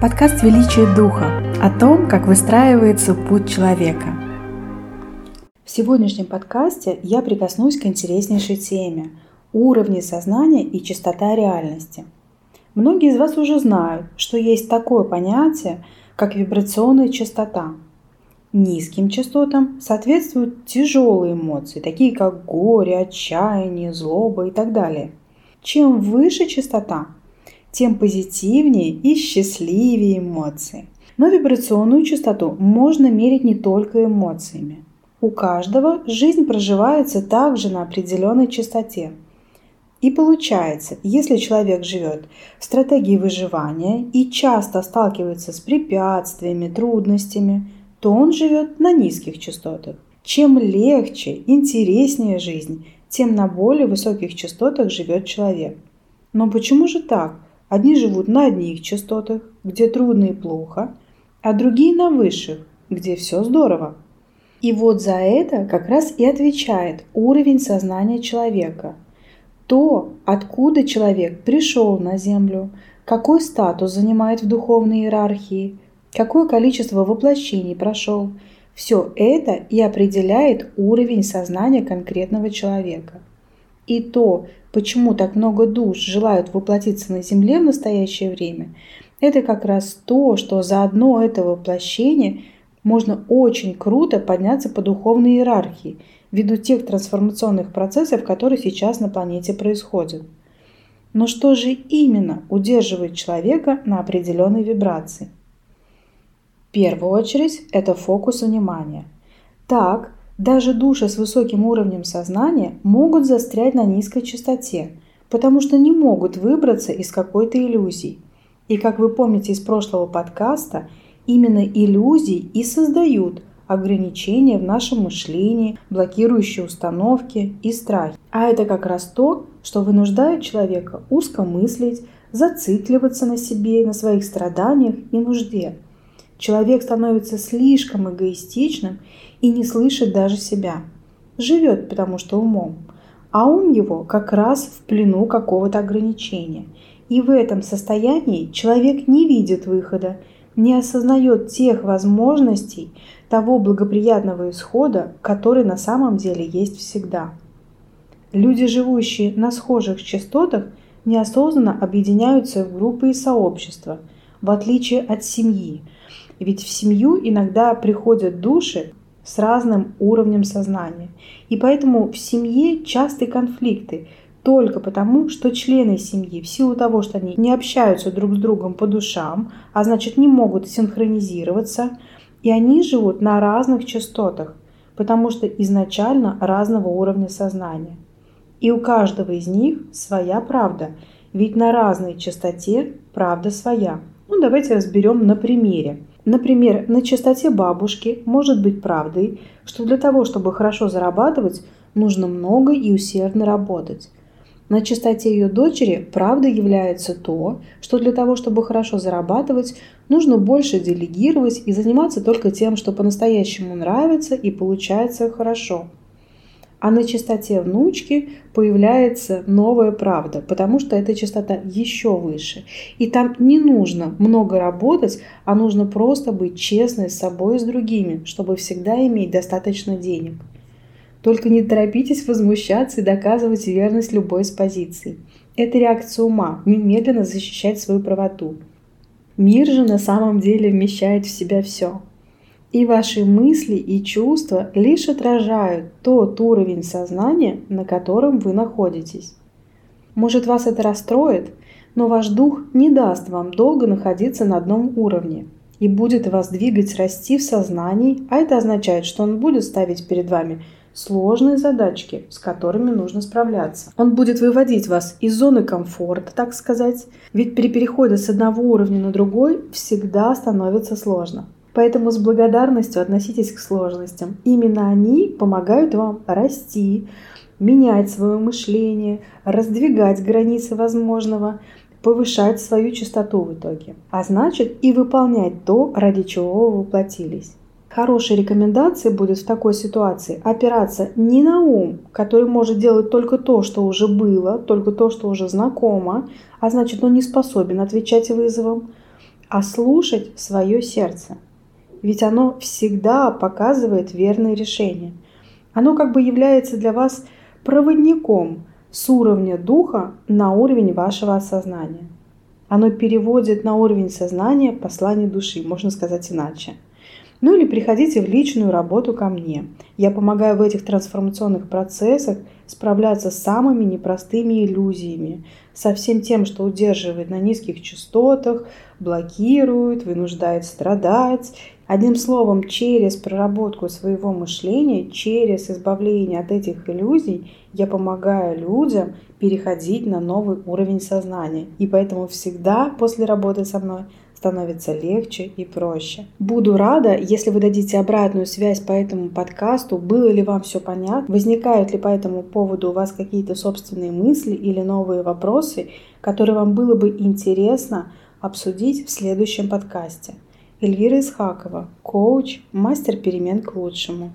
Подкаст «Величие Духа» о том, как выстраивается путь человека. В сегодняшнем подкасте я прикоснусь к интереснейшей теме – уровни сознания и частота реальности. Многие из вас уже знают, что есть такое понятие, как вибрационная частота. Низким частотам соответствуют тяжелые эмоции, такие как горе, отчаяние, злоба и так далее. Чем выше частота, тем позитивнее и счастливее эмоции. Но вибрационную частоту можно мерить не только эмоциями. У каждого жизнь проживается также на определенной частоте. И получается, если человек живет в стратегии выживания и часто сталкивается с препятствиями, трудностями, то он живет на низких частотах. Чем легче, интереснее жизнь, тем на более высоких частотах живет человек. Но почему же так? Одни живут на одних частотах, где трудно и плохо, а другие на высших, где все здорово. И вот за это как раз и отвечает уровень сознания человека. То, откуда человек пришел на Землю, какой статус занимает в духовной иерархии, какое количество воплощений прошел, все это и определяет уровень сознания конкретного человека. И то, почему так много душ желают воплотиться на Земле в настоящее время, это как раз то, что за одно это воплощение можно очень круто подняться по духовной иерархии ввиду тех трансформационных процессов, которые сейчас на планете происходят. Но что же именно удерживает человека на определенной вибрации? В первую очередь это фокус внимания. Так, даже души с высоким уровнем сознания могут застрять на низкой частоте, потому что не могут выбраться из какой-то иллюзии. И как вы помните из прошлого подкаста, именно иллюзии и создают ограничения в нашем мышлении, блокирующие установки и страхи. А это как раз то, что вынуждает человека узко мыслить, зацикливаться на себе, на своих страданиях и нужде. Человек становится слишком эгоистичным и не слышит даже себя. Живет, потому что умом. А ум его как раз в плену какого-то ограничения. И в этом состоянии человек не видит выхода, не осознает тех возможностей, того благоприятного исхода, который на самом деле есть всегда. Люди, живущие на схожих частотах, неосознанно объединяются в группы и сообщества, в отличие от семьи – ведь в семью иногда приходят души с разным уровнем сознания. И поэтому в семье частые конфликты только потому, что члены семьи в силу того, что они не общаются друг с другом по душам, а значит не могут синхронизироваться, и они живут на разных частотах, потому что изначально разного уровня сознания. И у каждого из них своя правда, ведь на разной частоте правда своя. Ну, давайте разберем на примере. Например, на частоте бабушки может быть правдой, что для того, чтобы хорошо зарабатывать, нужно много и усердно работать. На частоте ее дочери правдой является то, что для того, чтобы хорошо зарабатывать, нужно больше делегировать и заниматься только тем, что по-настоящему нравится и получается хорошо – а на частоте внучки появляется новая правда, потому что эта частота еще выше. И там не нужно много работать, а нужно просто быть честной с собой и с другими, чтобы всегда иметь достаточно денег. Только не торопитесь возмущаться и доказывать верность любой из позиций. Это реакция ума – немедленно защищать свою правоту. Мир же на самом деле вмещает в себя все – и ваши мысли и чувства лишь отражают тот уровень сознания, на котором вы находитесь. Может вас это расстроит, но ваш дух не даст вам долго находиться на одном уровне и будет вас двигать расти в сознании, а это означает, что он будет ставить перед вами сложные задачки, с которыми нужно справляться. Он будет выводить вас из зоны комфорта, так сказать, ведь при переходе с одного уровня на другой всегда становится сложно. Поэтому с благодарностью относитесь к сложностям. Именно они помогают вам расти, менять свое мышление, раздвигать границы возможного, повышать свою частоту в итоге. А значит и выполнять то, ради чего вы воплотились. Хорошей рекомендацией будет в такой ситуации опираться не на ум, который может делать только то, что уже было, только то, что уже знакомо, а значит он не способен отвечать вызовам, а слушать свое сердце. Ведь оно всегда показывает верные решения. Оно как бы является для вас проводником с уровня духа на уровень вашего осознания. Оно переводит на уровень сознания послание души, можно сказать иначе. Ну или приходите в личную работу ко мне. Я помогаю в этих трансформационных процессах справляться с самыми непростыми иллюзиями, со всем тем, что удерживает на низких частотах, блокирует, вынуждает страдать. Одним словом, через проработку своего мышления, через избавление от этих иллюзий, я помогаю людям переходить на новый уровень сознания. И поэтому всегда после работы со мной становится легче и проще. Буду рада, если вы дадите обратную связь по этому подкасту, было ли вам все понятно, возникают ли по этому поводу у вас какие-то собственные мысли или новые вопросы, которые вам было бы интересно обсудить в следующем подкасте. Эльвира Исхакова, коуч, мастер перемен к лучшему.